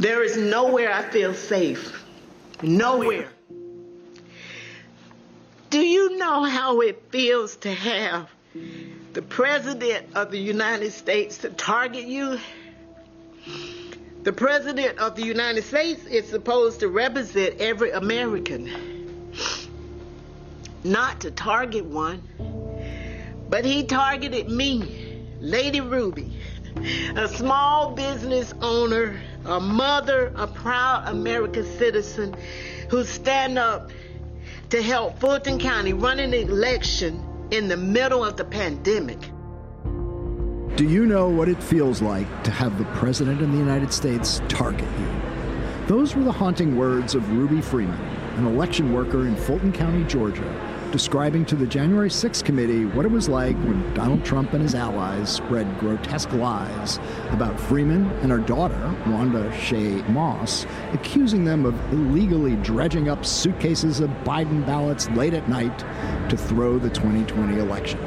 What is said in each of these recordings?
There is nowhere I feel safe. Nowhere. Do you know how it feels to have the President of the United States to target you? The President of the United States is supposed to represent every American, not to target one. But he targeted me, Lady Ruby, a small business owner, a mother, a proud American citizen who stand up to help Fulton County run an election in the middle of the pandemic. Do you know what it feels like to have the President of the United States target you? Those were the haunting words of Ruby Freeman, an election worker in Fulton County, Georgia, describing to the January 6th committee what it was like when Donald Trump and his allies spread grotesque lies about Freeman and her daughter, Wandrea Shaye Moss, accusing them of illegally dredging up suitcases of Biden ballots late at night to throw the 2020 election.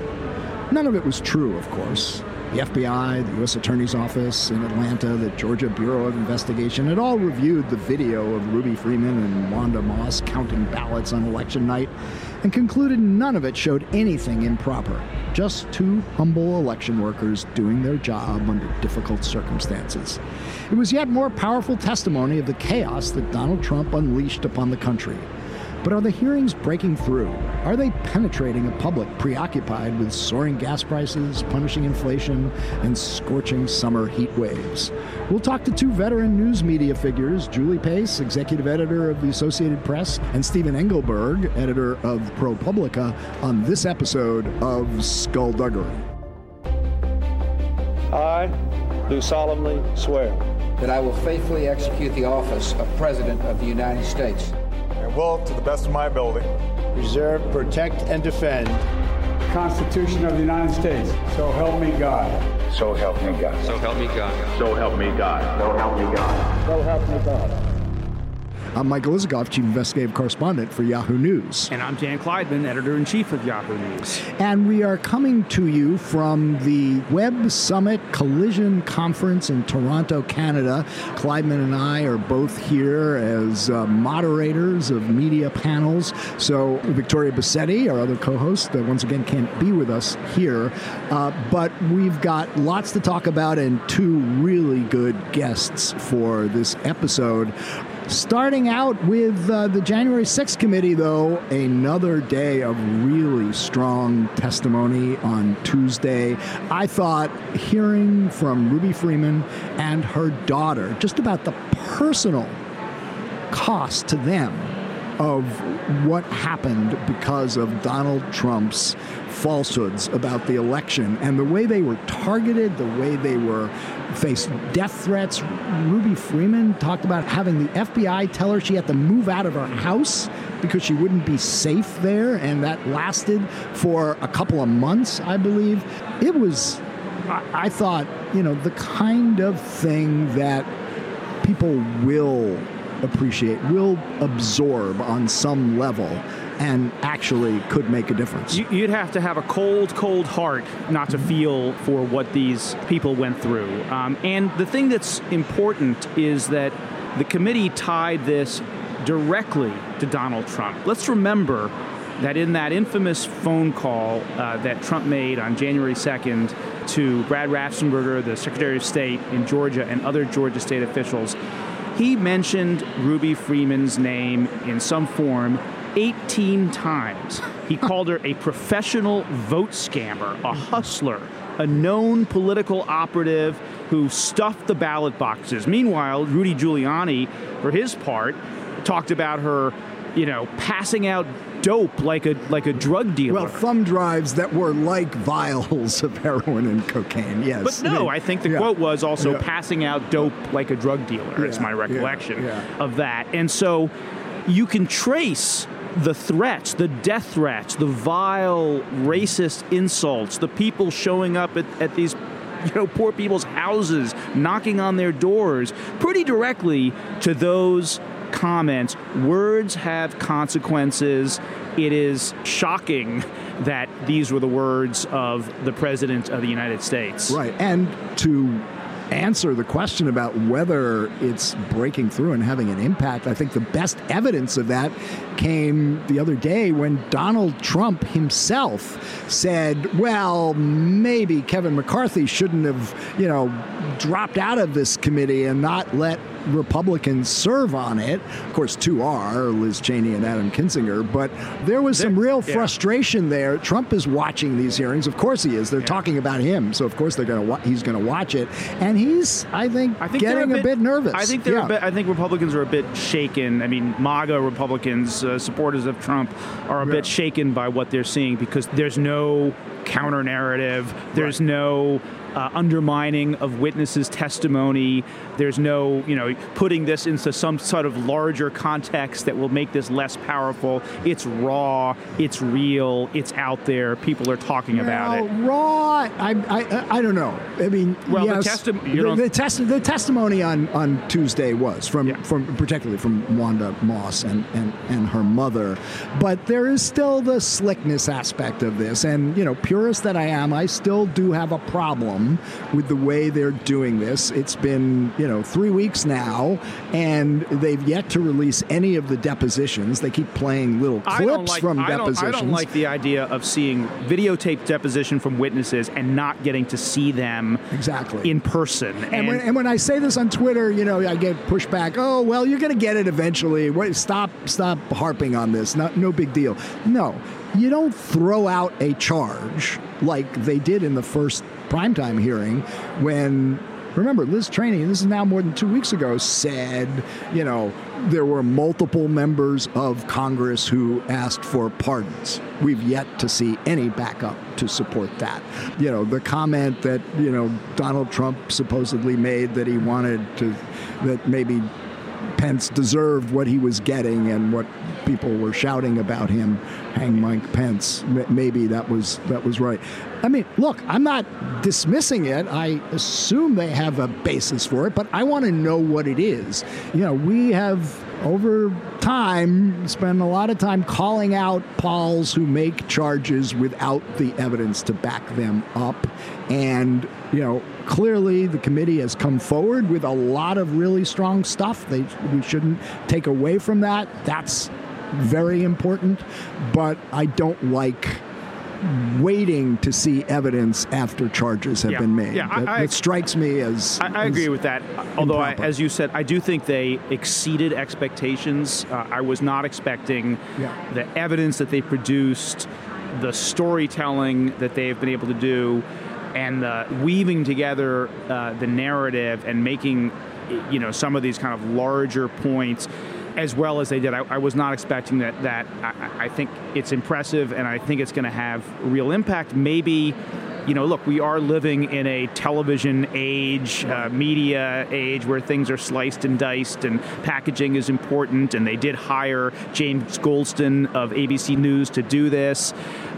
None of it was true, of course. The FBI, the U.S. Attorney's Office in Atlanta, the Georgia Bureau of Investigation had all reviewed the video of Ruby Freeman and Wandrea Moss counting ballots on election night and concluded none of it showed anything improper. Just two humble election workers doing their job under difficult circumstances. It was yet more powerful testimony of the chaos that Donald Trump unleashed upon the country. But are the hearings breaking through? Are they penetrating a public preoccupied with soaring gas prices, punishing inflation, and scorching summer heat waves? We'll talk to two veteran news media figures, Julie Pace, executive editor of the Associated Press, and Stephen Engelberg, editor of ProPublica, on this episode of Skullduggery. I do solemnly swear that I will faithfully execute the office of President of the United States and will, to the best of my ability, preserve, protect, and defend the Constitution of the United States. So help me God. So help me God. So help me God. So help me God. So help me God. So help me God. I'm Michael Isikoff, Chief Investigative Correspondent for Yahoo News. And I'm Dan Klaidman, Editor in Chief of Yahoo News. And we are coming to you from the Web Summit Collision Conference in Toronto, Canada. Klaidman and I are both here as uh, moderators of media panels. So Victoria Bassetti, our other co host, uh, once again can't be with us here. Uh, but we've got lots to talk about and two really good guests for this episode. Starting out with uh, the January 6th committee, though, another day of really strong testimony on Tuesday. I thought hearing from Ruby Freeman and her daughter just about the personal cost to them of what happened because of Donald Trump's falsehoods about the election and the way they were targeted, the way they were faced death threats. Ruby Freeman talked about having the FBI tell her she had to move out of her house because she wouldn't be safe there, and that lasted for a couple of months, I believe. It was, I, I thought, you know, the kind of thing that people will appreciate, will absorb on some level and actually could make a difference. You'd have to have a cold, cold heart not to feel for what these people went through. Um, and the thing that's important is that the committee tied this directly to Donald Trump. Let's remember that in that infamous phone call uh, that Trump made on January 2nd to Brad Raffensperger, the Secretary of State in Georgia, and other Georgia state officials, he mentioned Ruby Freeman's name in some form 18 times. He called her a professional vote scammer, a hustler, a known political operative who stuffed the ballot boxes. Meanwhile, Rudy Giuliani, for his part, talked about her, you know, passing out dope like a like a drug dealer. Well, thumb drives that were like vials of heroin and cocaine. Yes, but no, I, think the yeah. quote was also Yeah. passing out dope like a drug dealer. Is Yeah, my yeah, recollection of that, and so you can trace the threats, the death threats, the vile racist insults, the people showing up at, at these you know poor people's houses, knocking on their doors, pretty directly to those comments. Words have consequences. It is shocking that these were the words of the President of the United States. Right. And to answer the question about whether it's breaking through and having an impact. I think the best evidence of that came the other day when Donald Trump himself said, well, maybe Kevin McCarthy shouldn't have, you know, dropped out of this committee and not let Republicans serve on it. Of course, two are Liz Cheney and Adam Kinzinger, but there was some real frustration there. Trump is watching these hearings. Of course, he is. They're yeah. talking about him, so of course they're going to. Wa- he's going to watch it, and he's, I think, I think getting a bit, a bit, nervous. I think they're yeah. a bit. I think Republicans are a bit shaken. I mean, MAGA Republicans, uh, supporters of Trump, are a yeah. bit shaken by what they're seeing because there's no counter narrative. There's right. no uh, undermining of witnesses' testimony. There's no, you know, putting this into some sort of larger context that will make this less powerful. It's raw. It's real. It's out there. People are talking about it. Raw. I, I, I don't know. I mean, well, yes, the, testi- the, the, test, the testimony on, on Tuesday was from, yeah. from particularly from Wandrea Moss and, and, and her mother, but there is still the slickness aspect of this. And you know, purist that I am, I still do have a problem problem with the way they're doing this. It's been, you know, three weeks now, and they've yet to release any of the depositions. They keep playing little clips like, from I depositions. Don't, I don't like the idea of seeing videotaped deposition from witnesses and not getting to see them exactly in person. And, and, when, and when I say this on Twitter, you know, I get pushback. Oh, well, you're going to get it eventually. Wait, stop, stop harping on this. Not, no big deal. No, you don't throw out a charge like they did in the first primetime hearing when remember liz cheney this is now more than two weeks ago said you know there were multiple members of congress who asked for pardons. We've yet to see any backup to support that. You know the comment that you know donald trump supposedly made that he wanted to that maybe Pence deserved what he was getting and what people were shouting about him. Hang Mike Pence. Maybe that was that was right. I mean, look, I'm not dismissing it. I assume they have a basis for it, but I want to know what it is. You know, we have over time spent a lot of time calling out Pauls who make charges without the evidence to back them up. And, you know, clearly the committee has come forward with a lot of really strong stuff. They, we shouldn't take away from that. That's very important. But I don't like waiting to see evidence after charges have yeah. been made. Yeah, that, I, that strikes me as. I, I as agree with that. Although, I, as you said, I do think they exceeded expectations. Uh, I was not expecting yeah. the evidence that they produced, the storytelling that they've been able to do, and the weaving together uh, the narrative and making, you know, some of these kind of larger points as well as they did. I, I was not expecting that. That I, I think it's impressive, and I think it's going to have real impact. Maybe you know, look, we are living in a television age, uh, media age where things are sliced and diced and packaging is important. And they did hire James Goldston of ABC News to do this.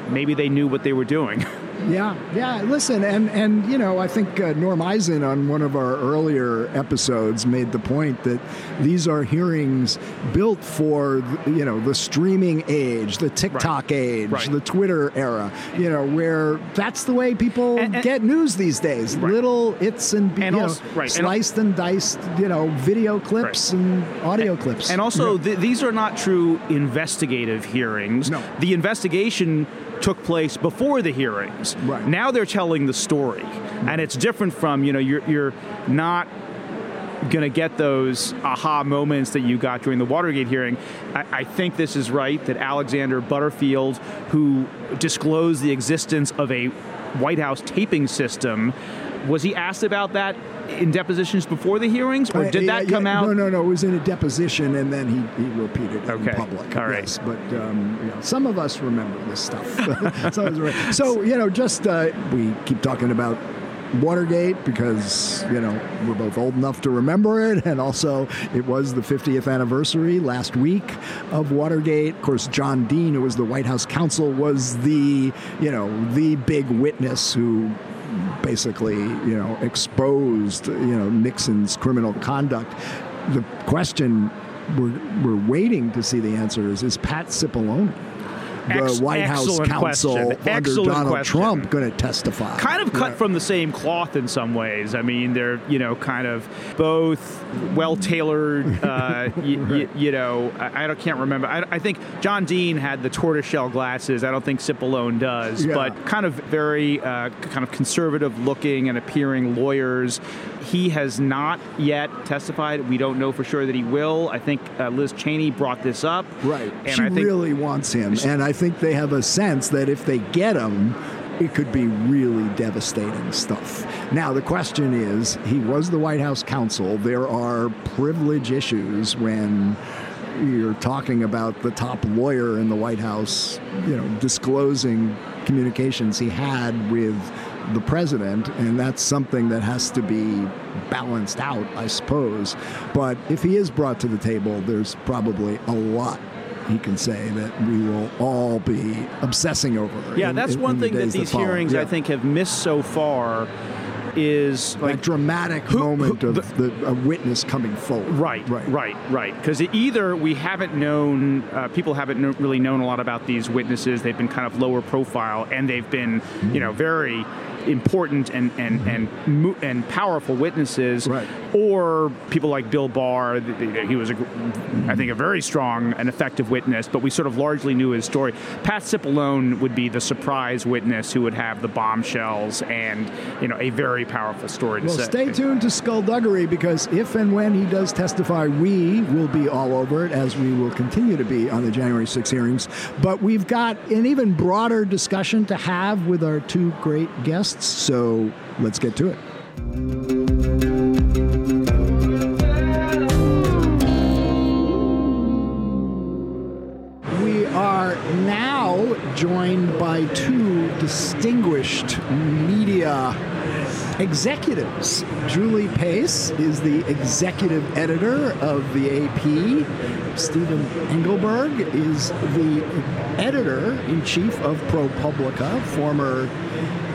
Maybe they knew what they were doing. Yeah, yeah. Listen, and and you know, I think uh, Norm Eisen on one of our earlier episodes made the point that these are hearings built for you know the streaming age, the TikTok right. age, right. the Twitter era. You know, where that's the way people and, and, get news these days. Right. Little it's and, and you also, know, sliced and, diced. You know, video clips and audio clips. And also, th- these are not true investigative hearings. No, the investigation took place before the hearings. Right. Now they're telling the story, and it's different from you know you're you're not going to get those aha moments that you got during the Watergate hearing. I, I, think this is right that Alexander Butterfield, who disclosed the existence of a White House taping system, was he asked about that in depositions before the hearings, or did that come yeah, out? No, no, no. It was in a deposition, and then he, he repeated it okay. in public. All right. Yes, but um, you know, some of us remember this stuff. so you know, just uh, we keep talking about Watergate because you know we're both old enough to remember it, and also it was the 50th anniversary last week of Watergate. Of course, John Dean, who was the White House counsel, was the you know the big witness who basically, you know, exposed, you know, Nixon's criminal conduct. The question we're, we're waiting to see the answer is, is Pat Cipollone. The White House counsel question. under Excellent Donald question. Trump going to testify? kind of cut Right. from the same cloth in some ways. I mean, they're you know kind of both well tailored. Uh, y- y- you know, I, I can't remember. I, I think John Dean had the tortoiseshell glasses. I don't think Cipollone does, Yeah. but kind of very uh, kind of conservative looking and appearing lawyers. He has not yet testified. We don't know for sure that he will. I think uh, Liz Cheney brought this up. Right. And she I think really wants him. And I think they have a sense that if they get him, it could be really devastating stuff. Now, the question is he was the White House counsel. There are privilege issues when you're talking about the top lawyer in the White House, you know, disclosing communications he had with the president, and that's something that has to be balanced out, I suppose. But if he is brought to the table, there's probably a lot he can say that we will all be obsessing over. Yeah, in- that's in- one in the thing that these follow. hearings Yeah. I think have missed so far is that like dramatic who- moment who- of the, a witness coming forward. Right, right, right, right. Because either we haven't known, uh, people haven't kno- really known a lot about these witnesses. They've been kind of lower profile, and they've been, you know, very important and and and mo- and powerful witnesses. Right. Or people like Bill Barr. He was, a, I think, a very strong and effective witness, but we sort of largely knew his story. Pat Cipollone would be the surprise witness who would have the bombshells and, you know, a very powerful story to Well, say. stay tuned to Skullduggery because if and when he does testify, we will be all over it, as we will continue to be on the January 6 hearings. But we've got an even broader discussion to have with our two great guests, so let's get to it. We are now joined by two distinguished media executives. Julie Pace is the executive editor of the AP. Stephen Engelberg is the editor in chief of ProPublica, formerly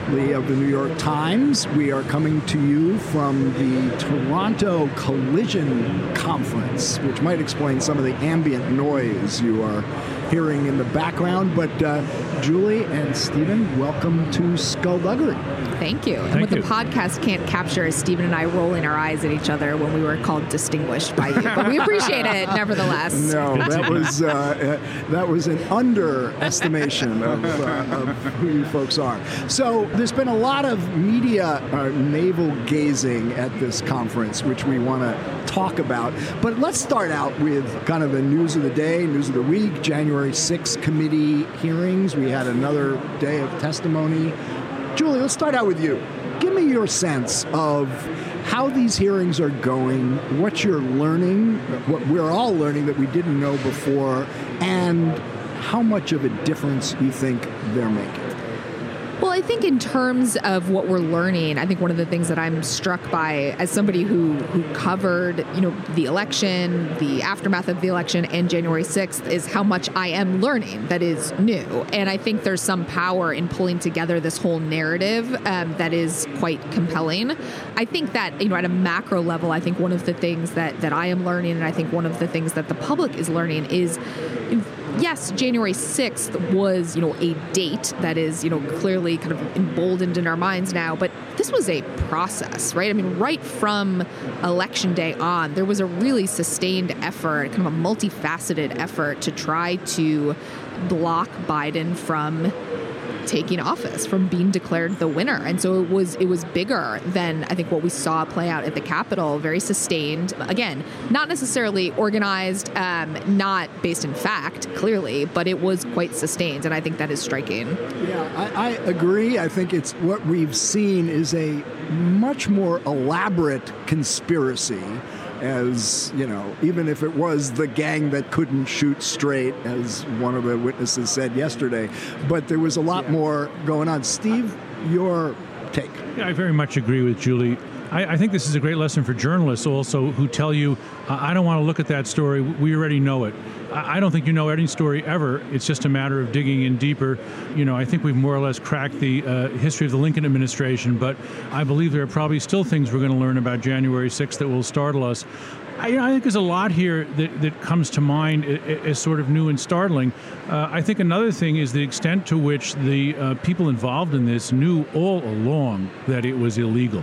of the New York Times. We are coming to you from the Toronto Collision Conference, which might explain some of the ambient noise you are hearing in the background. But uh, Julie and Stephen, welcome to Skullduggery. Thank you. and what the podcast can't capture is Stephen and I rolling our eyes at each other when we were called distinguished by you. But we appreciate it nevertheless. No, that was uh, uh, that was an underestimation of, uh, of who you folks are. So there's been a lot of media uh, navel gazing at this conference, which we want to talk about. But let's start out with kind of the news of the day, news of the week. January 6th committee hearings. We had another day of testimony. Julie, let's start out with you. Give me your sense of how these hearings are going, what you're learning, what we're all learning that we didn't know before, and how much of a difference you think they're making. Think in terms of what we're learning, I think one of the things that I'm struck by as somebody who who covered, you know, the election, the aftermath of the election and January 6th is how much I am learning that is new. And I think there's some power in pulling together this whole narrative um, that is quite compelling. I think that, you know, at a macro level, I think one of the things that that I am learning and I think one of the things that the public is learning is yes, January 6th was, you know, a date that is, you know, clearly kind of emboldened in our minds now, but this was a process, right? I mean, right from election day on, there was a really sustained effort, kind of a multifaceted effort to try to block Biden from taking office from being declared the winner. And so it was it was bigger than i think what we saw play out at the capitol. Very sustained. Again not necessarily organized um, not based in fact clearly but it was quite sustained. And i think that is striking. Yeah, I, I agree. I think it's what we've seen is a much more elaborate conspiracy. As you know, even if it was the gang that couldn't shoot straight, as one of the witnesses said yesterday, but there was a lot more going on. Steve, your take. Yeah, I very much agree with Julie. I, I, think this is a great lesson for journalists also who tell you, I don't want to look at that story. We already know it. I, don't think you know any story ever. It's just a matter of digging in deeper. You know, I think we've more or less cracked the uh, history of the Lincoln administration, but I believe there are probably still things we're going to learn about January 6th that will startle us. I, I, think there's a lot here that, that comes to mind as sort of new and startling. Uh, I think another thing is the extent to which the uh, people involved in this knew all along that it was illegal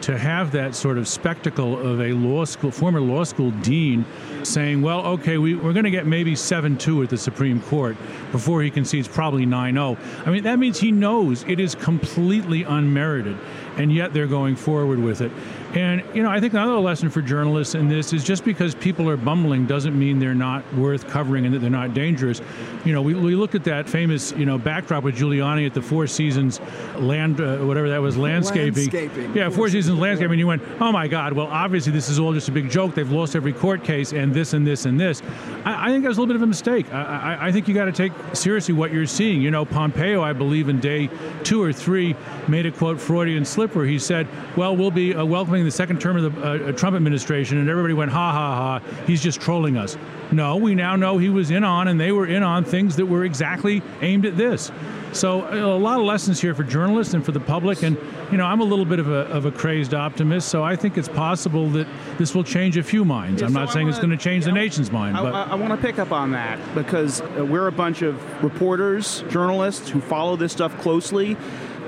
to have that sort of spectacle of a law school, former law school dean saying, well, okay, we, we're going to get maybe 7 2 at the Supreme Court before he concedes probably 9 0. I mean, that means he knows it is completely unmerited, and yet they're going forward with it. And, you know, I think another lesson for journalists in this is just because people are bumbling doesn't mean they're not worth covering and that they're not dangerous. You know, we, we look at that famous, you know, backdrop with Giuliani at the Four Seasons land, uh, whatever that was, landscaping. landscaping. Yeah, Four, Four Seasons, Seasons landscaping. And you went, oh my God, well, obviously this is all just a big joke. They've lost every court case and this and this and this. I, I think that was a little bit of a mistake. I, I, I think you got to take seriously what you're seeing. You know, Pompeo, I believe, in day two or three, made a quote Freudian slip where he said, well, we'll be uh, welcoming the second term of the uh, Trump administration, and everybody went, ha ha ha, he's just trolling us. No, we now know he was in on, and they were in on things that were exactly aimed at this. So a lot of lessons here for journalists and for the public. And you know, I'm a little bit of a, of a crazed optimist, so I think it's possible that this will change a few minds. Yeah, I'm so not I saying wanna, it's going to change the nation's mind, I, but I, I want to pick up on that because uh, we're a bunch of reporters, journalists who follow this stuff closely.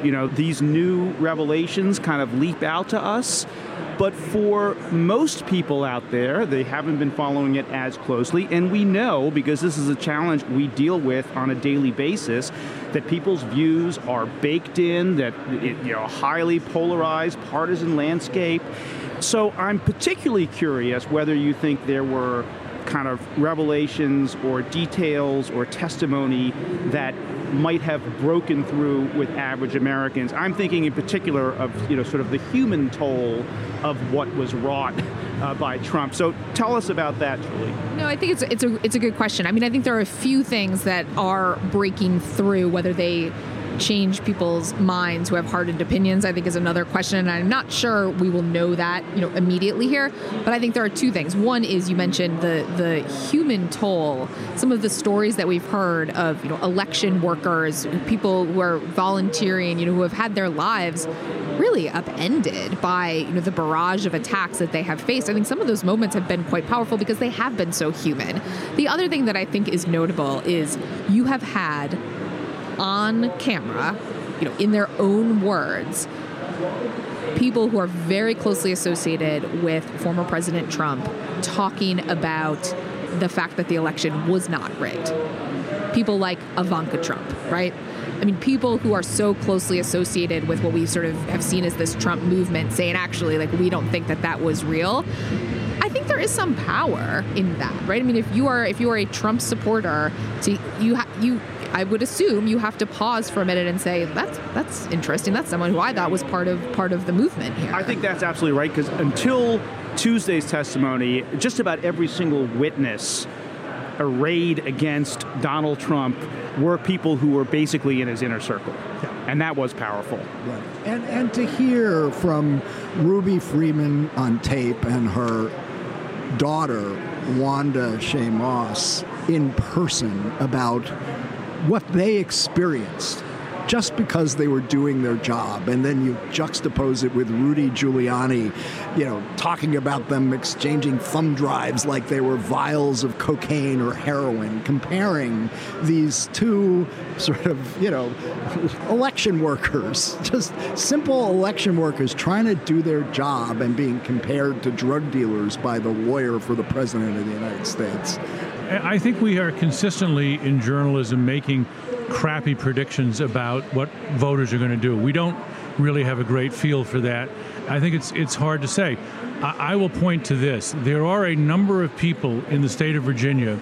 You know, these new revelations kind of leap out to us. But for most people out there, they haven't been following it as closely. And we know, because this is a challenge we deal with on a daily basis, that people's views are baked in, that it, you know, highly polarized, partisan landscape. So I'm particularly curious whether you think there were kind of revelations or details or testimony that might have broken through with average Americans. I'm thinking in particular of you know sort of the human toll of what was wrought uh, by Trump. So tell us about that, Julie. No, I think it's it's a it's a good question. I mean, I think there are a few things that are breaking through, whether they change people's minds who have hardened opinions, I think is another question. And I'm not sure we will know that, you know, immediately here. But I think there are two things. One is you mentioned the the human toll. Some of the stories that we've heard of, you know, election workers, people who are volunteering, you know, who have had their lives really upended by you know the barrage of attacks that they have faced. I think some of those moments have been quite powerful because they have been so human. The other thing that I think is notable is you have had on camera, you know, in their own words, people who are very closely associated with former President Trump talking about the fact that the election was not rigged. People like Ivanka Trump, right? I mean, people who are so closely associated with what we sort of have seen as this Trump movement saying, actually, like, we don't think that that was real. I think there is some power in that, right? I mean, if you are if you are a Trump supporter, to you ha- you I would assume you have to pause for a minute and say that's that's interesting. That's someone who I thought was part of part of the movement here. I think that's absolutely right because until Tuesday's testimony, just about every single witness arrayed against Donald Trump were people who were basically in his inner circle. Yeah. And that was powerful. Right. And and to hear from Ruby Freeman on tape and her daughter Wandrea Shaye Moss in person about what they experienced just because they were doing their job. And then you juxtapose it with Rudy Giuliani, you know, talking about them exchanging thumb drives like they were vials of cocaine or heroin, comparing these two sort of, you know, election workers, just simple election workers trying to do their job and being compared to drug dealers by the lawyer for the President of the United States. I think we are consistently in journalism making crappy predictions about what voters are going to do. We don't really have a great feel for that. I think it's it's hard to say. I, I will point to this: there are a number of people in the state of Virginia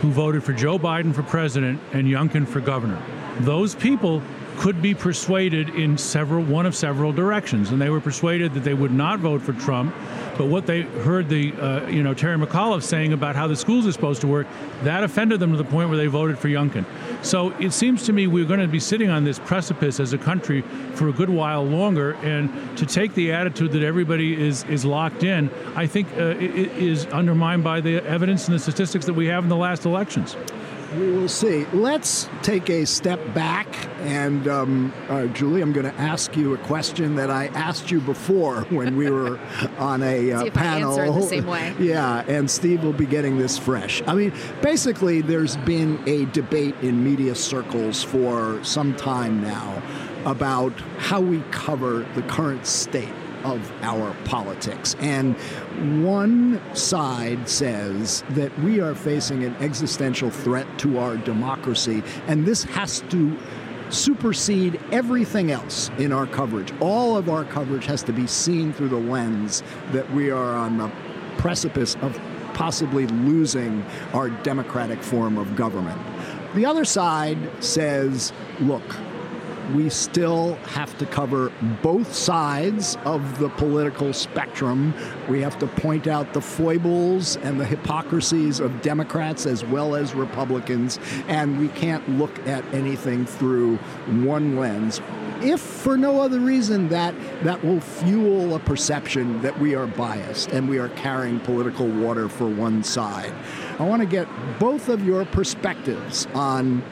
who voted for Joe Biden for president and Youngkin for governor. Those people could be persuaded in several one of several directions, and they were persuaded that they would not vote for Trump but what they heard the, uh, you know, Terry McAuliffe saying about how the schools are supposed to work, that offended them to the point where they voted for Youngkin. So it seems to me we're going to be sitting on this precipice as a country for a good while longer. And to take the attitude that everybody is, is locked in, I think uh, is undermined by the evidence and the statistics that we have in the last elections. We will see. Let's take a step back. And um, uh, Julie, I'm going to ask you a question that I asked you before when we were on a uh, panel. the same way. Yeah, and Steve will be getting this fresh. I mean, basically, there's been a debate in media circles for some time now about how we cover the current state of our politics. And one side says that we are facing an existential threat to our democracy, and this has to supersede everything else in our coverage. All of our coverage has to be seen through the lens that we are on the precipice of possibly losing our democratic form of government. The other side says, look, we still have to cover both sides of the political spectrum. We have to point out the foibles and the hypocrisies of Democrats as well as Republicans, and we can't look at anything through one lens. If for no other reason that that will fuel a perception that we are biased and we are carrying political water for one side. I want to get both of your perspectives on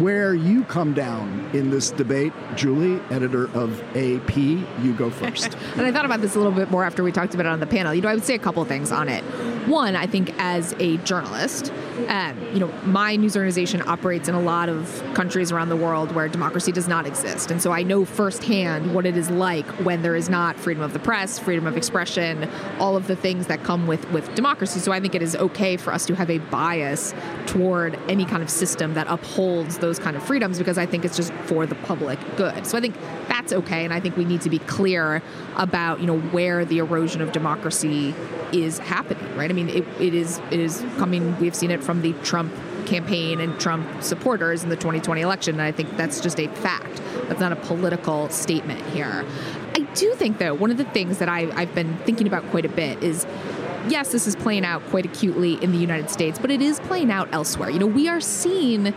where you come down in this debate. Julie, editor of AP, you go first. and I thought about this a little bit more after we talked about it on the panel. You know, I would say a couple things on it. One, I think as a journalist, um, you know, my news organization operates in a lot of countries around the world where democracy does not exist. And so I know firsthand what it is like when there is not freedom of the press, freedom of expression, all of the things that come with, with democracy. So I think it is okay for us to have a bias toward any kind of system that upholds those kind of freedoms because I think it's just for the public good. So I think that's okay. And I think we need to be clear about, you know, where the erosion of democracy is happening, right? I mean, it, it is it is coming. We've seen it from the Trump campaign and Trump supporters in the 2020 election. And I think that's just a fact. That's not a political statement here. I do think, though, one of the things that I, I've been thinking about quite a bit is yes, this is playing out quite acutely in the United States, but it is playing out elsewhere. You know, we are seeing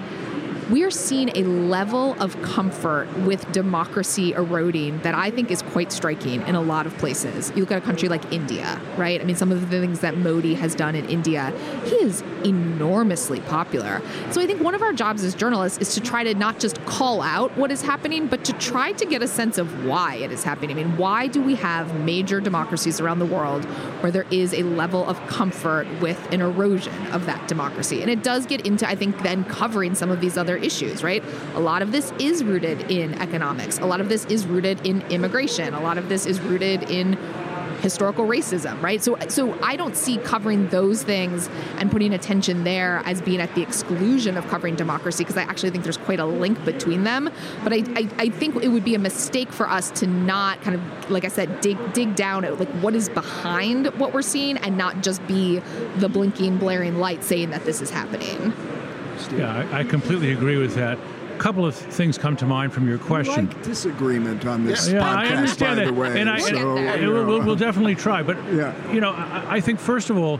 we are seeing a level of comfort with democracy eroding that I think is quite striking in a lot of places. You look at a country like India, right? I mean, some of the things that Modi has done in India, he is enormously popular. So I think one of our jobs as journalists is to try to not just call out what is happening, but to try to get a sense of why it is happening. I mean, why do we have major democracies around the world where there is a level of comfort with an erosion of that democracy? And it does get into, I think, then covering some of these other issues, right? A lot of this is rooted in economics. A lot of this is rooted in immigration. A lot of this is rooted in historical racism, right? So so I don't see covering those things and putting attention there as being at the exclusion of covering democracy because I actually think there's quite a link between them. But I, I, I, think it would be a mistake for us to not kind of like I said, dig dig down at like what is behind what we're seeing and not just be the blinking, blaring light saying that this is happening. Yeah, I, I completely agree with that A couple of things come to mind from your question. Like disagreement on this yeah, podcast, I understand by that, the way. and I, so, and know. we'll, we'll definitely try. But Yeah. you know, I, I think first of all,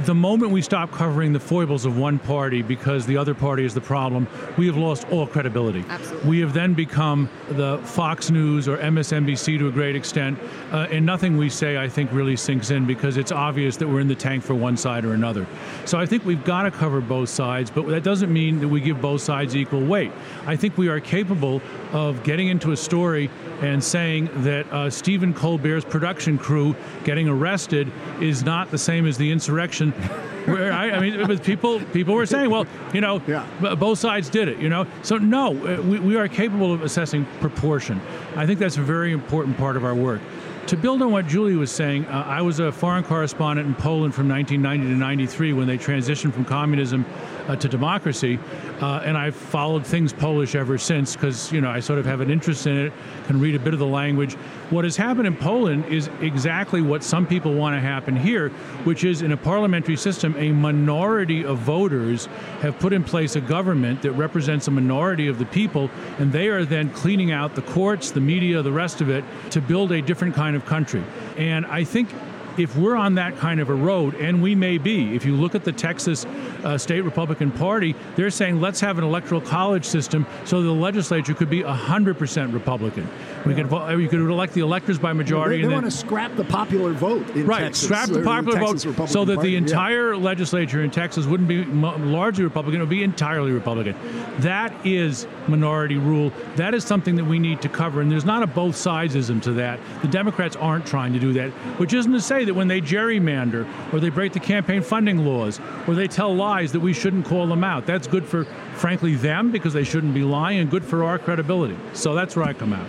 the moment we stop covering the foibles of one party because the other party is the problem, we have lost all credibility. Absolutely. We have then become the Fox News or MSNBC to a great extent, uh, and nothing we say, I think, really sinks in because it's obvious that we're in the tank for one side or another. So I think we've got to cover both sides, but that doesn't mean that we give both sides equal weight. I think we are capable of getting into a story and saying that uh, Stephen Colbert's production crew getting arrested is not the same as the insurrection. Where I, I mean, it was people people were saying, well, you know, Yeah. b- both sides did it, you know. So no, uh, we, we are capable of assessing proportion. I think that's a very important part of our work. To build on what Julie was saying, uh, I was a foreign correspondent in Poland from 1990 to 93 when they transitioned from communism uh, to democracy, uh, and I've followed things Polish ever since because you know I sort of have an interest in it, can read a bit of the language. What has happened in Poland is exactly what some people want to happen here, which is in a parliamentary system, a minority of voters have put in place a government that represents a minority of the people, and they are then cleaning out the courts, the media, the rest of it to build a different kind of country. And I think if we're on that kind of a road, and we may be, if you look at the Texas uh, State Republican Party, they're saying let's have an electoral college system so the legislature could be 100% Republican. We could vo- you could elect the electors by majority. They, they want to scrap the popular vote in right, Texas. scrap the popular vote Republican so that Party. the Yeah. entire legislature in Texas wouldn't be largely Republican, it would be entirely Republican. That is minority rule. That is something that we need to cover, and there's not a both sidesism to that. The Democrats aren't trying to do that, which isn't to say that when they gerrymander or they break the campaign funding laws or they tell lies that we shouldn't call them out. That's good for, frankly, them because they shouldn't be lying, and good for our credibility. So that's where I come out.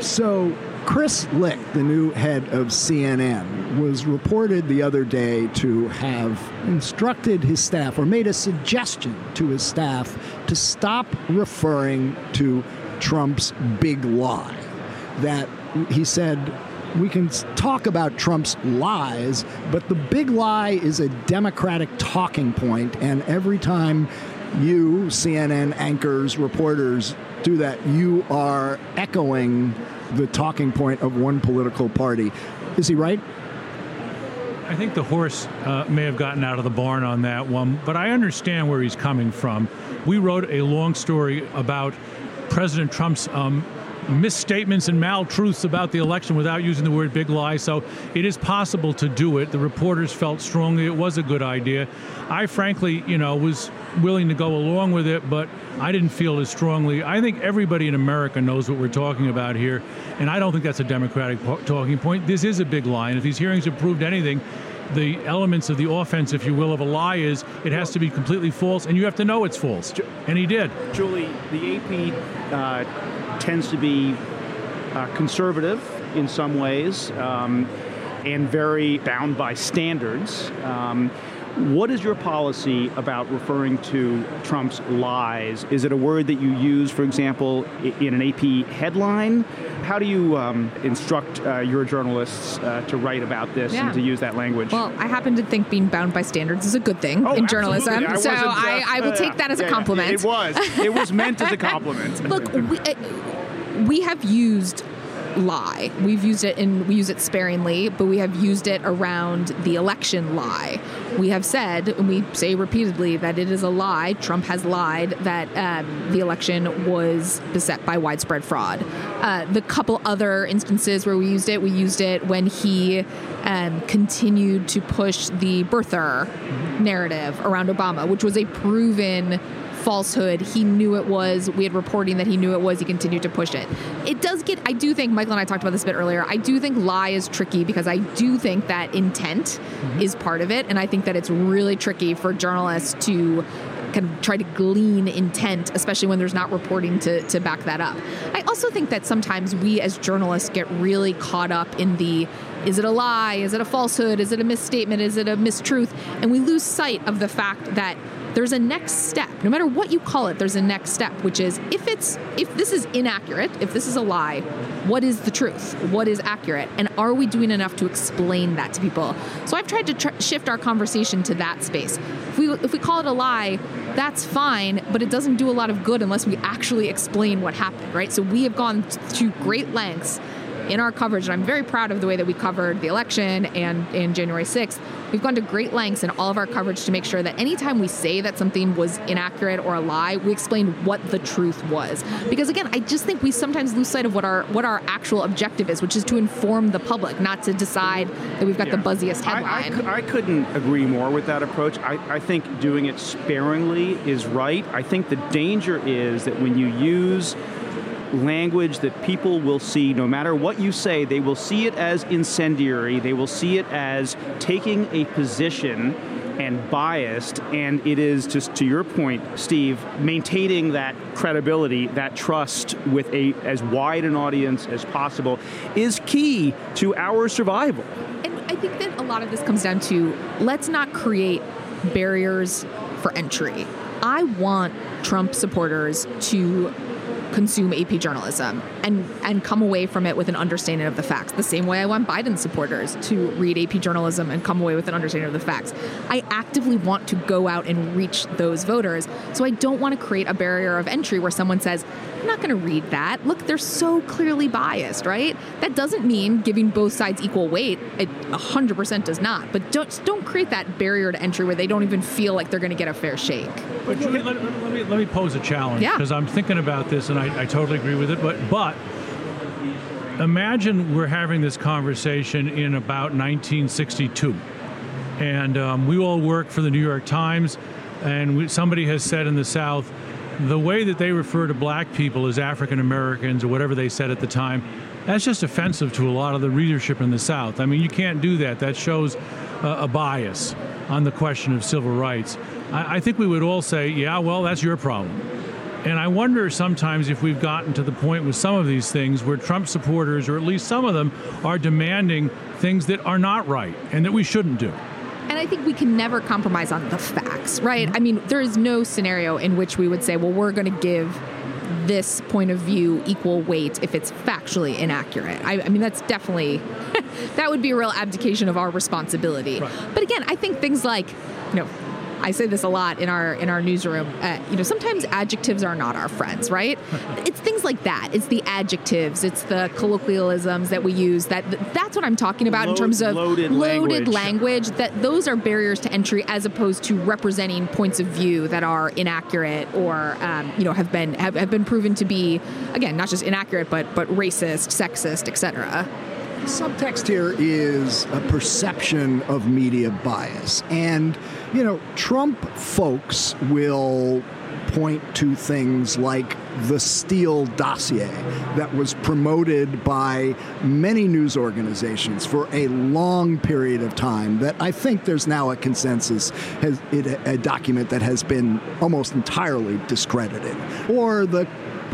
So, Chris Licht, the new head of CNN, was reported the other day to have instructed his staff or made a suggestion to his staff to stop referring to Trump's big lie. That he said, we can talk about Trump's lies, but the big lie is a Democratic talking point, and every time you, CNN anchors, reporters, do that, you are echoing the talking point of one political party. Is he right? I think the horse uh, may have gotten out of the barn on that one, but I understand where he's coming from. We wrote a long story about President Trump's um, misstatements and maltruths about the election without using the word big lie, so it is possible to do it. The reporters felt strongly it was a good idea. I frankly, you know, was willing to go along with it, but I didn't feel as strongly. I think everybody in America knows what we're talking about here, and I don't think that's a Democratic talking point. This is a big lie, and if these hearings have proved anything, the elements of the offense, if you will, of a lie is it has to be completely false, and you have to know it's false. And he did. Julie, the AP uh, tends to be uh, conservative in some ways um, and very bound by standards. Um, what is your policy about referring to Trump's lies? Is it a word that you use, for example, in an AP headline? How do you um, instruct uh, your journalists uh, to write about this Yeah. and to use that language? Well, I happen to think being bound by standards is a good thing Oh, in absolutely. journalism. I so uh, I, I will uh, take that as yeah, a yeah, compliment. It was. It was meant as a compliment. Look, we, uh, we have used lie. We've used it and we use it sparingly, but we have used it around the election lie. We have said, and we say repeatedly, that it is a lie. Trump has lied that um, the election was beset by widespread fraud. Uh, the couple other instances where we used it, we used it when he um, continued to push the birther narrative around Obama, which was a proven falsehood. He knew it was. We had reporting that he knew it was. He continued to push it. It does get. I do think Michael and I talked about this a bit earlier. I do think lie is tricky because I do think that intent mm-hmm. is part of it, and I think that it's really tricky for journalists to kind of try to glean intent, especially when there's not reporting to, to back that up. I also think that sometimes we as journalists get really caught up in the is it a lie? Is it a falsehood? Is it a misstatement? Is it a mistruth? And we lose sight of the fact that there's a next step. No matter what you call it, there's a next step, which is if it's if this is inaccurate, if this is a lie, what is the truth? What is accurate? And are we doing enough to explain that to people? So I've tried to tr- shift our conversation to that space. If we if we call it a lie, that's fine, but it doesn't do a lot of good unless we actually explain what happened, right? So we have gone to great lengths in our coverage, and I'm very proud of the way that we covered the election and in January 6th. We've gone to great lengths in all of our coverage to make sure that anytime we say that something was inaccurate or a lie, we explain what the truth was. Because again, I just think we sometimes lose sight of what our what our actual objective is, which is to inform the public, not to decide that we've got the buzziest I- I headline. I, couldn't agree more with that approach. I, I think doing it sparingly is right. I think the danger is that when you use language that people will see, no matter what you say, they will see it as incendiary, they will see it as taking a position and biased, and it is just to your point, Steve, maintaining that credibility, that trust with a as wide an audience as possible is key to our survival. And I think that a lot of this comes down to let's not create barriers for entry. I want Trump supporters to consume AP journalism and and come away from it with an understanding of the facts. The same way I want Biden supporters to read AP journalism and come away with an understanding of the facts. I actively want to go out and reach those voters. So I don't want to create a barrier of entry where someone says, I'm not going to read that. Look, they're so clearly biased, right? That doesn't mean giving both sides equal weight. It 100% does not. But don't don't create that barrier to entry where they don't even feel like they're going to get a fair shake. But let, let, let, me, let me pose a challenge Yeah. because I'm thinking about this and I, I totally agree with it. But but imagine we're having this conversation in about 1962, and um, we all work for the New York Times, and we, somebody has said in the South, the way that they refer to black people as African Americans or whatever they said at the time, that's just offensive to a lot of the readership in the South. I mean, you can't do that. That shows uh, a bias on the question of civil rights. I, I think we would all say, yeah, well, that's your problem. And I wonder sometimes if we've gotten to the point with some of these things where Trump supporters, or at least some of them, are demanding things that are not right and that we shouldn't do. And I think we can never compromise on the facts, right? I mean, there is no scenario in which we would say, well, we're going to give this point of view equal weight if it's factually inaccurate. I, I mean, that's definitely, that would be a real abdication of our responsibility. But again, I think things like, you know, I say this a lot in our in our newsroom. Uh, you know, sometimes adjectives are not our friends, right? it's things like that. It's the adjectives. It's the colloquialisms that we use. That that's what I'm talking about in terms of loaded language. language. That those are barriers to entry, as opposed to representing points of view that are inaccurate or um, you know have been have, have been proven to be again not just inaccurate but but racist, sexist, etc. Subtext here is a perception of media bias. And, you know, Trump folks will point to things like the Steele dossier that was promoted by many news organizations for a long period of time that I think there's now a consensus has it, a document that has been almost entirely discredited. Or the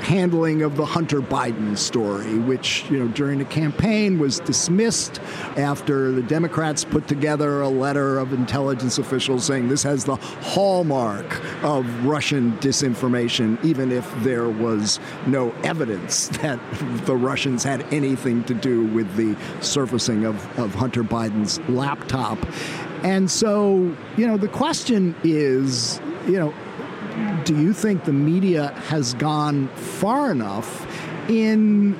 handling of the Hunter Biden story, which, you know, during the campaign was dismissed after the Democrats put together a letter of intelligence officials saying this has the hallmark of Russian disinformation, even if there was no evidence that the Russians had anything to do with the surfacing of, of Hunter Biden's laptop. And so, you know, the question is, you know, do you think the media has gone far enough in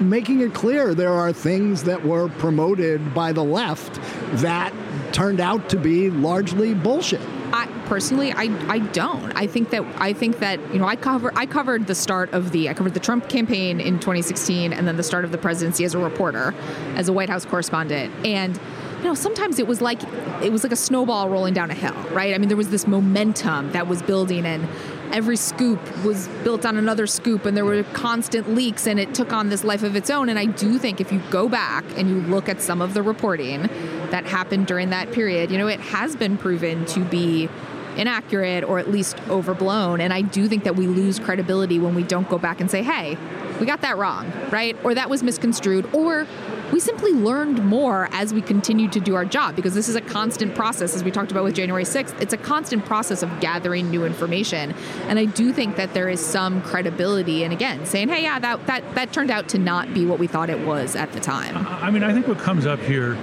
making it clear there are things that were promoted by the left that turned out to be largely bullshit? I personally, I, I don't. I think that I think that you know I cover I covered the start of the I covered the Trump campaign in 2016 and then the start of the presidency as a reporter, as a White House correspondent, and you know sometimes it was like it was like a snowball rolling down a hill, right? I mean there was this momentum that was building and every scoop was built on another scoop and there were constant leaks and it took on this life of its own and I do think if you go back and you look at some of the reporting that happened during that period, you know, it has been proven to be inaccurate or at least overblown. And I do think that we lose credibility when we don't go back and say, hey, we got that wrong, right? Or that was misconstrued, or we simply learned more as we continued to do our job because this is a constant process, as we talked about with January 6th. It's a constant process of gathering new information. And I do think that there is some credibility in, again, saying, hey, yeah, that, that, that turned out to not be what we thought it was at the time. I mean, I think what comes up here,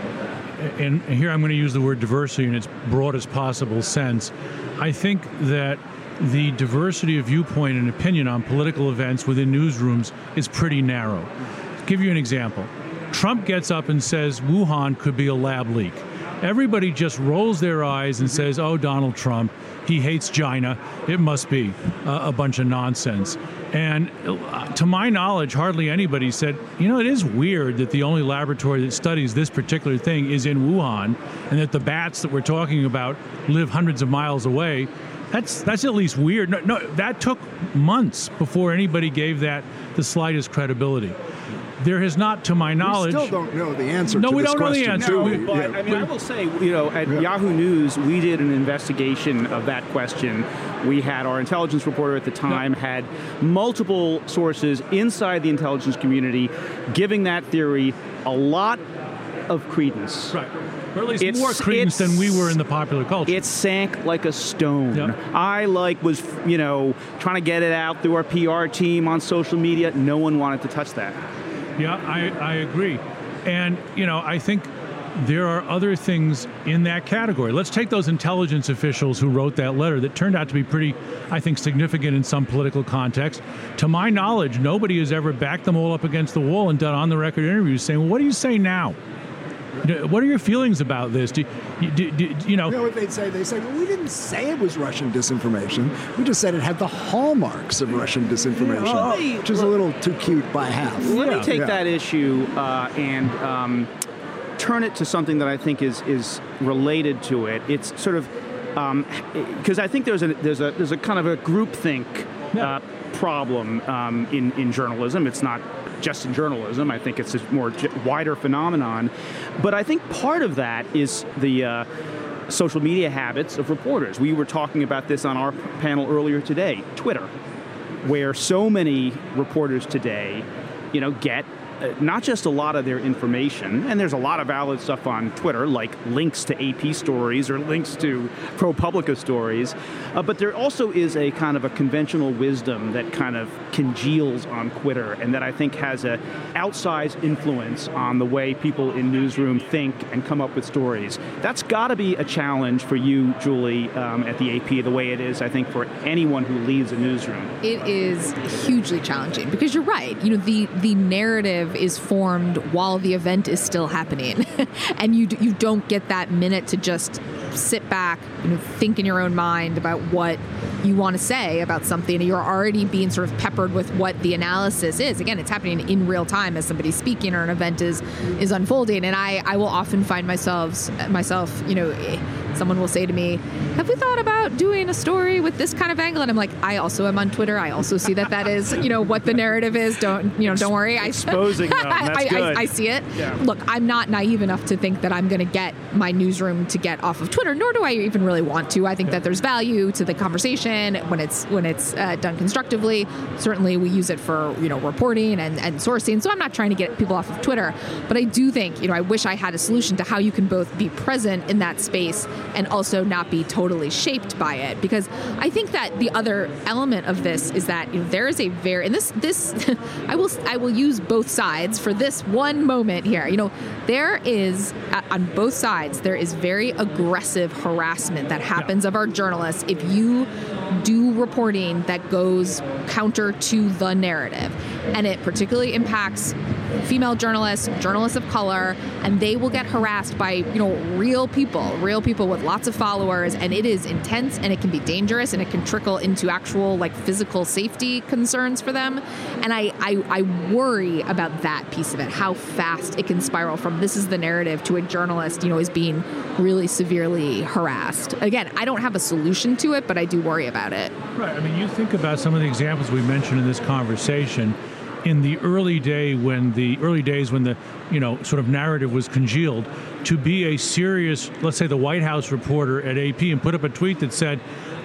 and here I'm going to use the word diversity in its broadest possible sense. I think that the diversity of viewpoint and opinion on political events within newsrooms is pretty narrow. give you an example. Trump gets up and says Wuhan could be a lab leak. Everybody just rolls their eyes and says, "Oh, Donald Trump, he hates China. It must be uh, a bunch of nonsense." And uh, to my knowledge, hardly anybody said, "You know, it is weird that the only laboratory that studies this particular thing is in Wuhan, and that the bats that we're talking about live hundreds of miles away." That's that's at least weird. No, no, that took months before anybody gave that the slightest credibility. There has not, to my knowledge, We still don't know the answer No, to we this don't know the answer. do We- we? But Yeah. I mean, I will say, you know, at Yahoo News, we did an investigation of that question. We had our intelligence reporter at the time had multiple sources inside the intelligence community giving that theory a lot of credence. right, or at least It's- more credence than we were in the popular culture. It sank like a stone. Yep. I like was, you know, trying to get it out through our PR team on social media. No one wanted to touch that. Yeah, I, I agree. And, you know, I think there are other things in that category. Let's take those intelligence officials who wrote that letter that turned out to be pretty, I think, significant in some political context. To my knowledge, nobody has ever backed them all up against the wall and done on the record interviews saying, well, What do you say now? What are your feelings about this? Do, do, do, you know? You know what they'd say? They say, well, we didn't say it was Russian disinformation. We just said it had the hallmarks of Russian disinformation, Yeah. which is a little too cute by half. Let Yeah. me take Yeah. that issue uh, and um, turn it to something that I think is is related to it. It's sort of because I think there's a there's a there's a kind of a groupthink uh, problem um, in in journalism. It's not just in journalism. I think it's a more wider phenomenon. But I think part of that is the uh, social media habits of reporters. We were talking about this on our panel earlier today. Twitter where so many reporters today, you know, get not just a lot of their information, and there's a lot of valid stuff on Twitter, like links to AP stories or links to ProPublica stories, uh, but there also is a kind of a conventional wisdom that kind of congeals on Twitter, and that I think has a outsized influence on the way people in newsroom think and come up with stories. That's got to be a challenge for you, Julie, um, at the AP, the way it is, I think, for anyone who leads a newsroom. It is hugely challenging because you're right. You know, the the narrative is formed while the event is still happening, and you you don't get that minute to just sit back, know, think in your own mind about what you want to say about something. You're already being sort of peppered with what the analysis is. Again, it's happening in real time as somebody's speaking or an event is is unfolding. And I I will often find myself myself, you know. Someone will say to me, "Have we thought about doing a story with this kind of angle?" And I'm like, "I also am on Twitter. I also see that that is, you know, what the narrative is. Don't, you know, don't worry. I Exposing them. That's I, I- good. I, I see it. Yeah. Look, I'm not naive enough to think that I'm going to get my newsroom to get off of Twitter, nor do I even really want to. I think that there's value to the conversation when it's when it's uh, done constructively. Certainly, we use it for you know reporting and, and sourcing. So I'm not trying to get people off of Twitter, but I do think you know I wish I had a solution to how you can both be present in that space and also not be totally shaped by it. Because I think that the other element of this is that you know, there is a very and this this I will I will use both sides for this one moment here. You know, there is on both sides there is very aggressive harassment that happens of our journalists if you do reporting that goes counter to the narrative, and it particularly impacts female journalists, journalists of color, and they will get harassed by you know real people, real people with lots of followers, and it is intense and it can be dangerous and it can trickle into actual like physical safety concerns for them. And I I, I worry about that piece of it, how fast it can spiral from this is the narrative to a journalist you know is being really severely harassed. Again, I don't have a solution to it, but I do worry about it. Right. I mean, you think about some of the examples we mentioned in this conversation. In the early day, when the early days when the you know sort of narrative was congealed, to be a serious, let's say, the White House reporter at AP and put up a tweet that said,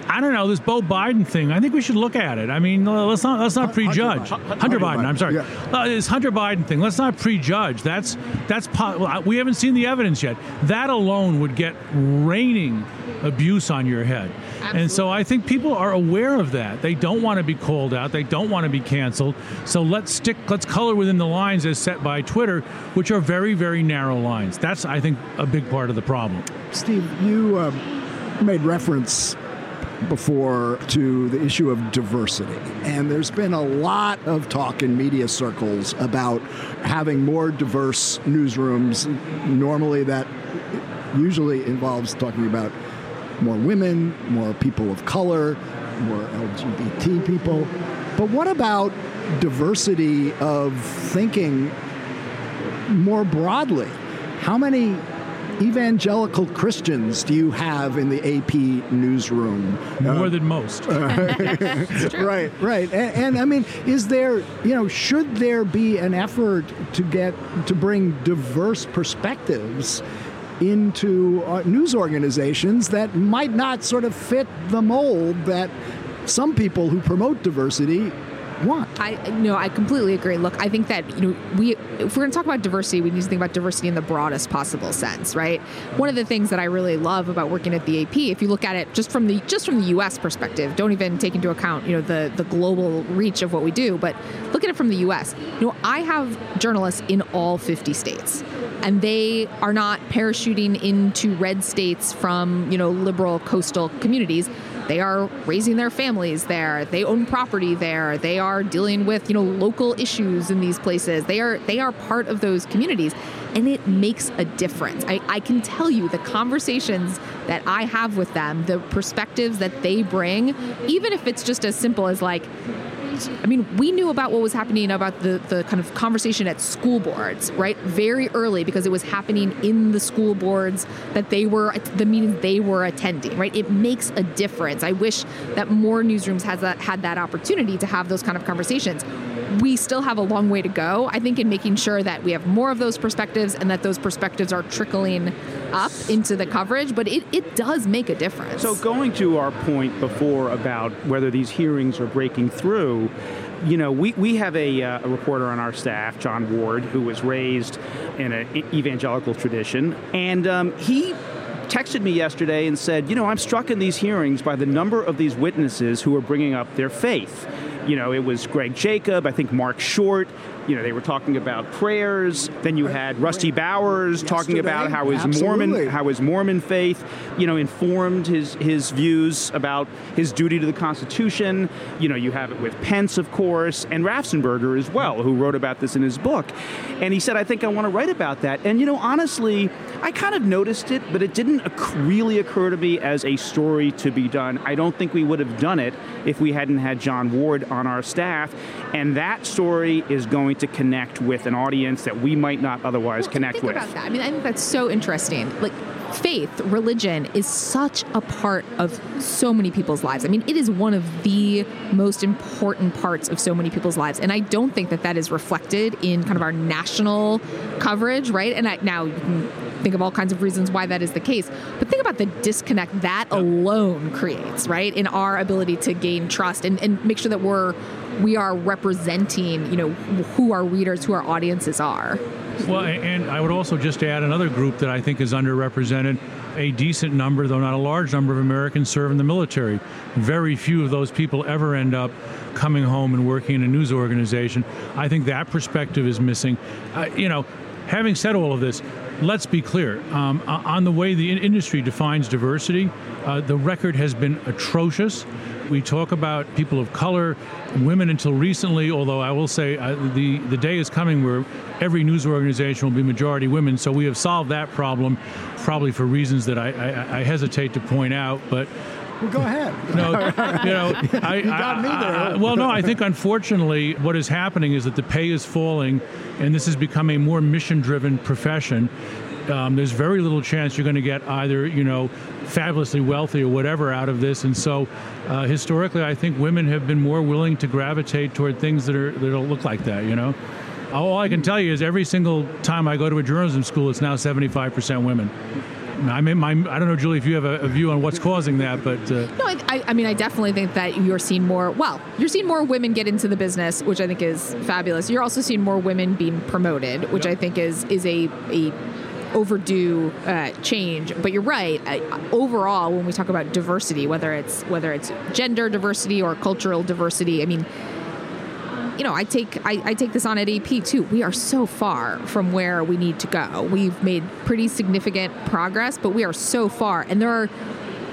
"I don't know this Beau Biden thing. I think we should look at it. I mean, let's not let's not prejudge. Hunter, Hunter Biden. Biden, I'm sorry, yeah. uh, this Hunter Biden thing. Let's not prejudge. That's that's po- we haven't seen the evidence yet. That alone would get raining abuse on your head. And so I think people are aware of that. They don't want to be called out. They don't want to be canceled. So let's stick. Let's color within the lines as set by Twitter, which are very very narrow lines. That's I think a big part of the problem. Steve, you uh, made reference before to the issue of diversity. And there's been a lot of talk in media circles about having more diverse newsrooms. Normally, that usually involves talking about more women, more people of color, more LGBT people. But what about diversity of thinking more broadly? How many evangelical Christians do you have in the AP newsroom? More um, than most. Right, right. And, and I mean, is there, you know, should there be an effort to get to bring diverse perspectives into uh, news organizations that might not sort of fit the mold that some people who promote diversity want. I no, I completely agree. Look, I think that you know we if we're going to talk about diversity, we need to think about diversity in the broadest possible sense, right? One of the things that I really love about working at the AP, if you look at it just from the just from the U.S. perspective, don't even take into account you know the the global reach of what we do, but look at it from the U.S. You know, I have journalists in all 50 states, and they are not parachuting into red states from you know liberal coastal communities they are raising their families there. They own property there. They are dealing with you know local issues in these places. They are they are part of those communities and it makes a difference. I, I can tell you the conversations that i have with them the perspectives that they bring even if it's just as simple as like I mean, we knew about what was happening about the, the kind of conversation at school boards, right? Very early because it was happening in the school boards that they were, the meetings they were attending, right? It makes a difference. I wish that more newsrooms has that, had that opportunity to have those kind of conversations. We still have a long way to go, I think, in making sure that we have more of those perspectives and that those perspectives are trickling up into the coverage, but it, it does make a difference. So, going to our point before about whether these hearings are breaking through, you know, we, we have a, uh, a, reporter on our staff, John Ward, who was raised in an evangelical tradition, and um, he texted me yesterday and said, you know, I'm struck in these hearings by the number of these witnesses who are bringing up their faith. You know, it was Greg Jacob, I think Marc Short, you know, they were talking about prayers. Then you had Rusty Bowers Yesterday, talking about how his absolutely. Mormon how his Mormon faith, you know, informed his his views about his duty to the Constitution. You know, you have it with Pence, of course, and Raffensperger as well, who wrote about this in his book. And he said, "I think I want to write about that." And you know, honestly, I kind of noticed it, but it didn't really occur to me as a story to be done. I don't think we would have done it if we hadn't had John Ward on our staff. And that story is going to connect with an audience that we might not otherwise well, connect with. I mean, I think that's so interesting. Like faith, religion is such a part of so many people's lives. I mean, it is one of the most important parts of so many people's lives. And I don't think that that is reflected in kind of our national coverage, right? And I, now you can think of all kinds of reasons why that is the case. But think about the disconnect that alone creates, right? In our ability to gain trust and, and make sure that we're we are representing, you know, who our readers, who our audiences are. Well, and I would also just add another group that I think is underrepresented. A decent number, though not a large number, of Americans serve in the military. Very few of those people ever end up coming home and working in a news organization. I think that perspective is missing. Uh, you know, having said all of this, let's be clear um, on the way the industry defines diversity, uh, the record has been atrocious. We talk about people of color, women until recently, although I will say uh, the, the day is coming where every news organization will be majority women, so we have solved that problem, probably for reasons that I, I, I hesitate to point out, but well, go ahead. No, you know, I, you got me there. I, well, no, I think unfortunately what is happening is that the pay is falling, and this has become a more mission-driven profession um, there's very little chance you're going to get either, you know, fabulously wealthy or whatever out of this. And so, uh, historically, I think women have been more willing to gravitate toward things that are that don't look like that. You know, all I can tell you is every single time I go to a journalism school, it's now 75% women. I mean, my, I don't know, Julie, if you have a, a view on what's causing that, but uh, no, I, I, mean, I definitely think that you're seeing more. Well, you're seeing more women get into the business, which I think is fabulous. You're also seeing more women being promoted, which yep. I think is is a a overdue uh, change. But you're right. Overall, when we talk about diversity, whether it's whether it's gender diversity or cultural diversity, I mean, you know, I take I, I, take this on at AP too. We are so far from where we need to go. We've made pretty significant progress, but we are so far, and there are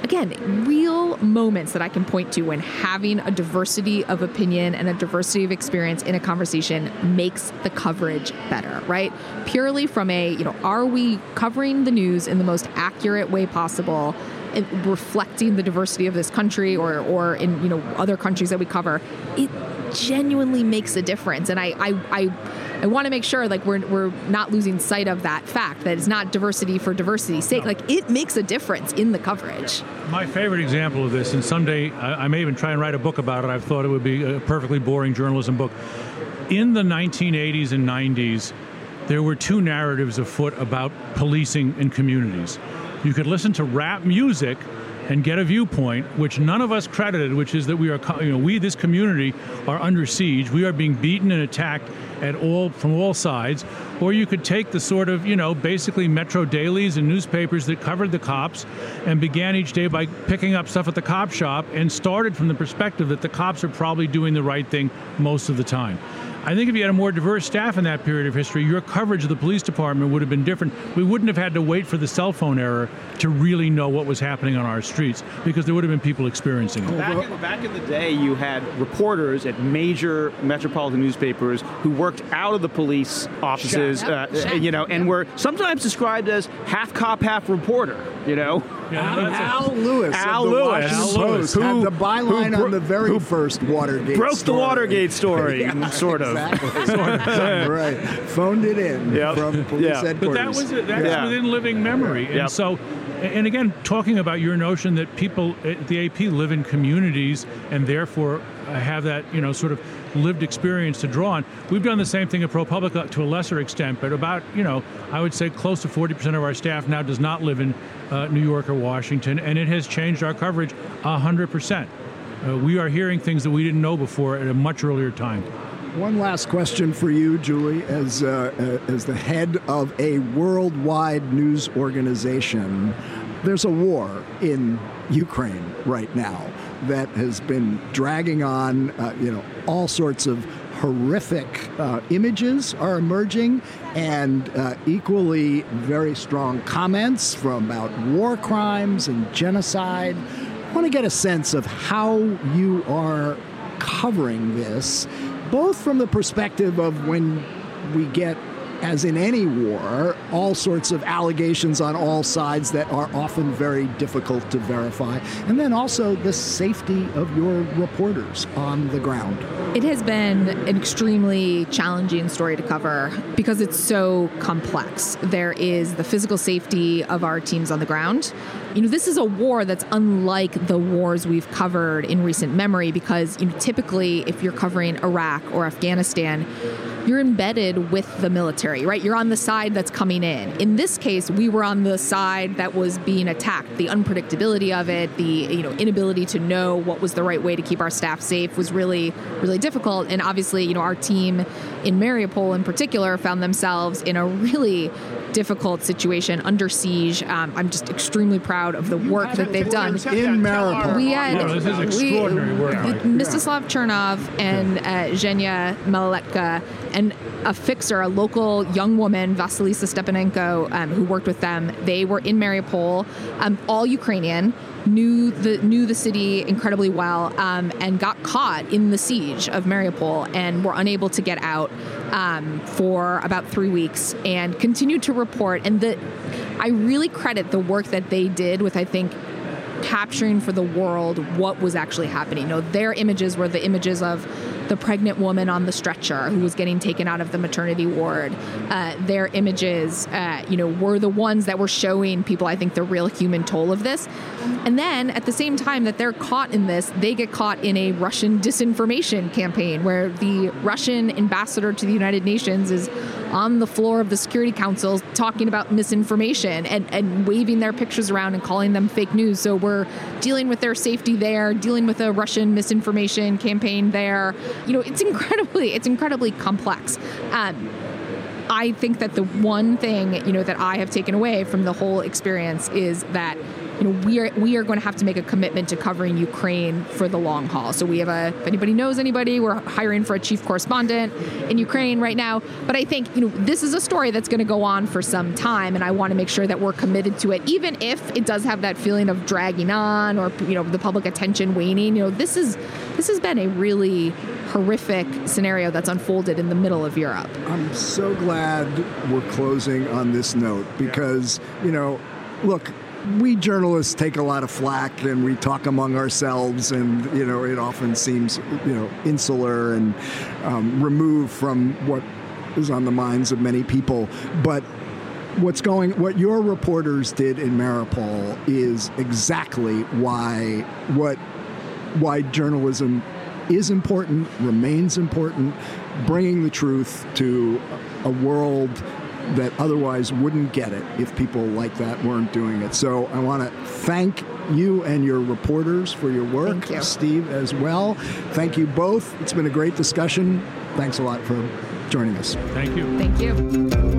again, real moments that I can point to when having a diversity of opinion and a diversity of experience in a conversation makes the coverage better, right? Purely from a, you know, are we covering the news in the most accurate way possible? Reflecting the diversity of this country or, or in you know other countries that we cover, it genuinely makes a difference. And I, I, I I want to make sure like we're, we're not losing sight of that fact that it's not diversity for diversity's sake. No. Like it makes a difference in the coverage. My favorite example of this, and someday I, I may even try and write a book about it. I've thought it would be a perfectly boring journalism book. In the 1980s and 90s, there were two narratives afoot about policing in communities. You could listen to rap music and get a viewpoint, which none of us credited, which is that we are, you know, we this community are under siege. We are being beaten and attacked at all from all sides. Or you could take the sort of, you know, basically metro dailies and newspapers that covered the cops and began each day by picking up stuff at the cop shop and started from the perspective that the cops are probably doing the right thing most of the time. I think if you had a more diverse staff in that period of history, your coverage of the police department would have been different. We wouldn't have had to wait for the cell phone era to really know what was happening on our streets because there would have been people experiencing it. Back in, back in the day, you had reporters at major metropolitan newspapers who worked out of the police offices, uh, you know, and were sometimes described as half cop, half reporter. You know, yeah, Al Lewis. Al the Lewis, Washington Post who, had the byline who, on the very first Watergate. Broke story. the Watergate story, yeah, sort of. Exactly. sort of. right. Phoned it in yep. from police yeah. headquarters. But that was that's yeah. within living memory, and yep. so. And again, talking about your notion that people at the AP live in communities and therefore have that, you know, sort of lived experience to draw on. We've done the same thing at ProPublica to a lesser extent, but about, you know, I would say close to 40% of our staff now does not live in uh, New York or Washington, and it has changed our coverage 100%. Uh, we are hearing things that we didn't know before at a much earlier time. One last question for you, Julie, as uh, as the head of a worldwide news organization. There's a war in Ukraine right now that has been dragging on. Uh, you know, all sorts of horrific uh, images are emerging, and uh, equally very strong comments from about war crimes and genocide. I want to get a sense of how you are covering this both from the perspective of when we get, as in any war, all sorts of allegations on all sides that are often very difficult to verify, and then also the safety of your reporters on the ground. It has been an extremely challenging story to cover because it's so complex. There is the physical safety of our teams on the ground. You know, this is a war that's unlike the wars we've covered in recent memory because, you know, typically if you're covering Iraq or Afghanistan, you're embedded with the military, right? You're on the side that's coming in. In this case, we were on the side that was being attacked. The unpredictability of it, the you know inability to know what was the right way to keep our staff safe was really really difficult. And obviously, you know, our team in Mariupol in particular found themselves in a really difficult situation under siege. Um, I'm just extremely proud of the work that they've done in Mariupol. We had no, this is extraordinary we, work. Mstislav Chernov and uh, Zhenya Maloletka and a fixer, a local young woman, Vasilisa Stepanenko, um, who worked with them. They were in Mariupol, um, all Ukrainian, knew the knew the city incredibly well, um, and got caught in the siege of Mariupol, and were unable to get out um, for about three weeks, and continued to report. And the, I really credit the work that they did with, I think, capturing for the world what was actually happening. You know, their images were the images of the pregnant woman on the stretcher who was getting taken out of the maternity ward. Uh, their images, uh, you know, were the ones that were showing people, I think, the real human toll of this. And then at the same time that they're caught in this, they get caught in a Russian disinformation campaign where the Russian ambassador to the United Nations is on the floor of the Security Council talking about misinformation and, and waving their pictures around and calling them fake news. So we're dealing with their safety there, dealing with a Russian misinformation campaign there. You know, it's incredibly, it's incredibly complex. Um, I think that the one thing you know that I have taken away from the whole experience is that you know we are we are going to have to make a commitment to covering Ukraine for the long haul. So we have a if anybody knows anybody, we're hiring for a chief correspondent in Ukraine right now. But I think you know this is a story that's going to go on for some time, and I want to make sure that we're committed to it, even if it does have that feeling of dragging on or you know the public attention waning. You know this is this has been a really horrific scenario that's unfolded in the middle of Europe. I'm so glad we're closing on this note because, you know, look, we journalists take a lot of flack and we talk among ourselves and you know it often seems you know insular and um, removed from what is on the minds of many people. But what's going what your reporters did in Mariupol is exactly why what why journalism is important remains important bringing the truth to a world that otherwise wouldn't get it if people like that weren't doing it. So I want to thank you and your reporters for your work, Thank you. Steve as well. Thank you both. It's been a great discussion. Thanks a lot for joining us. Thank you. Thank you.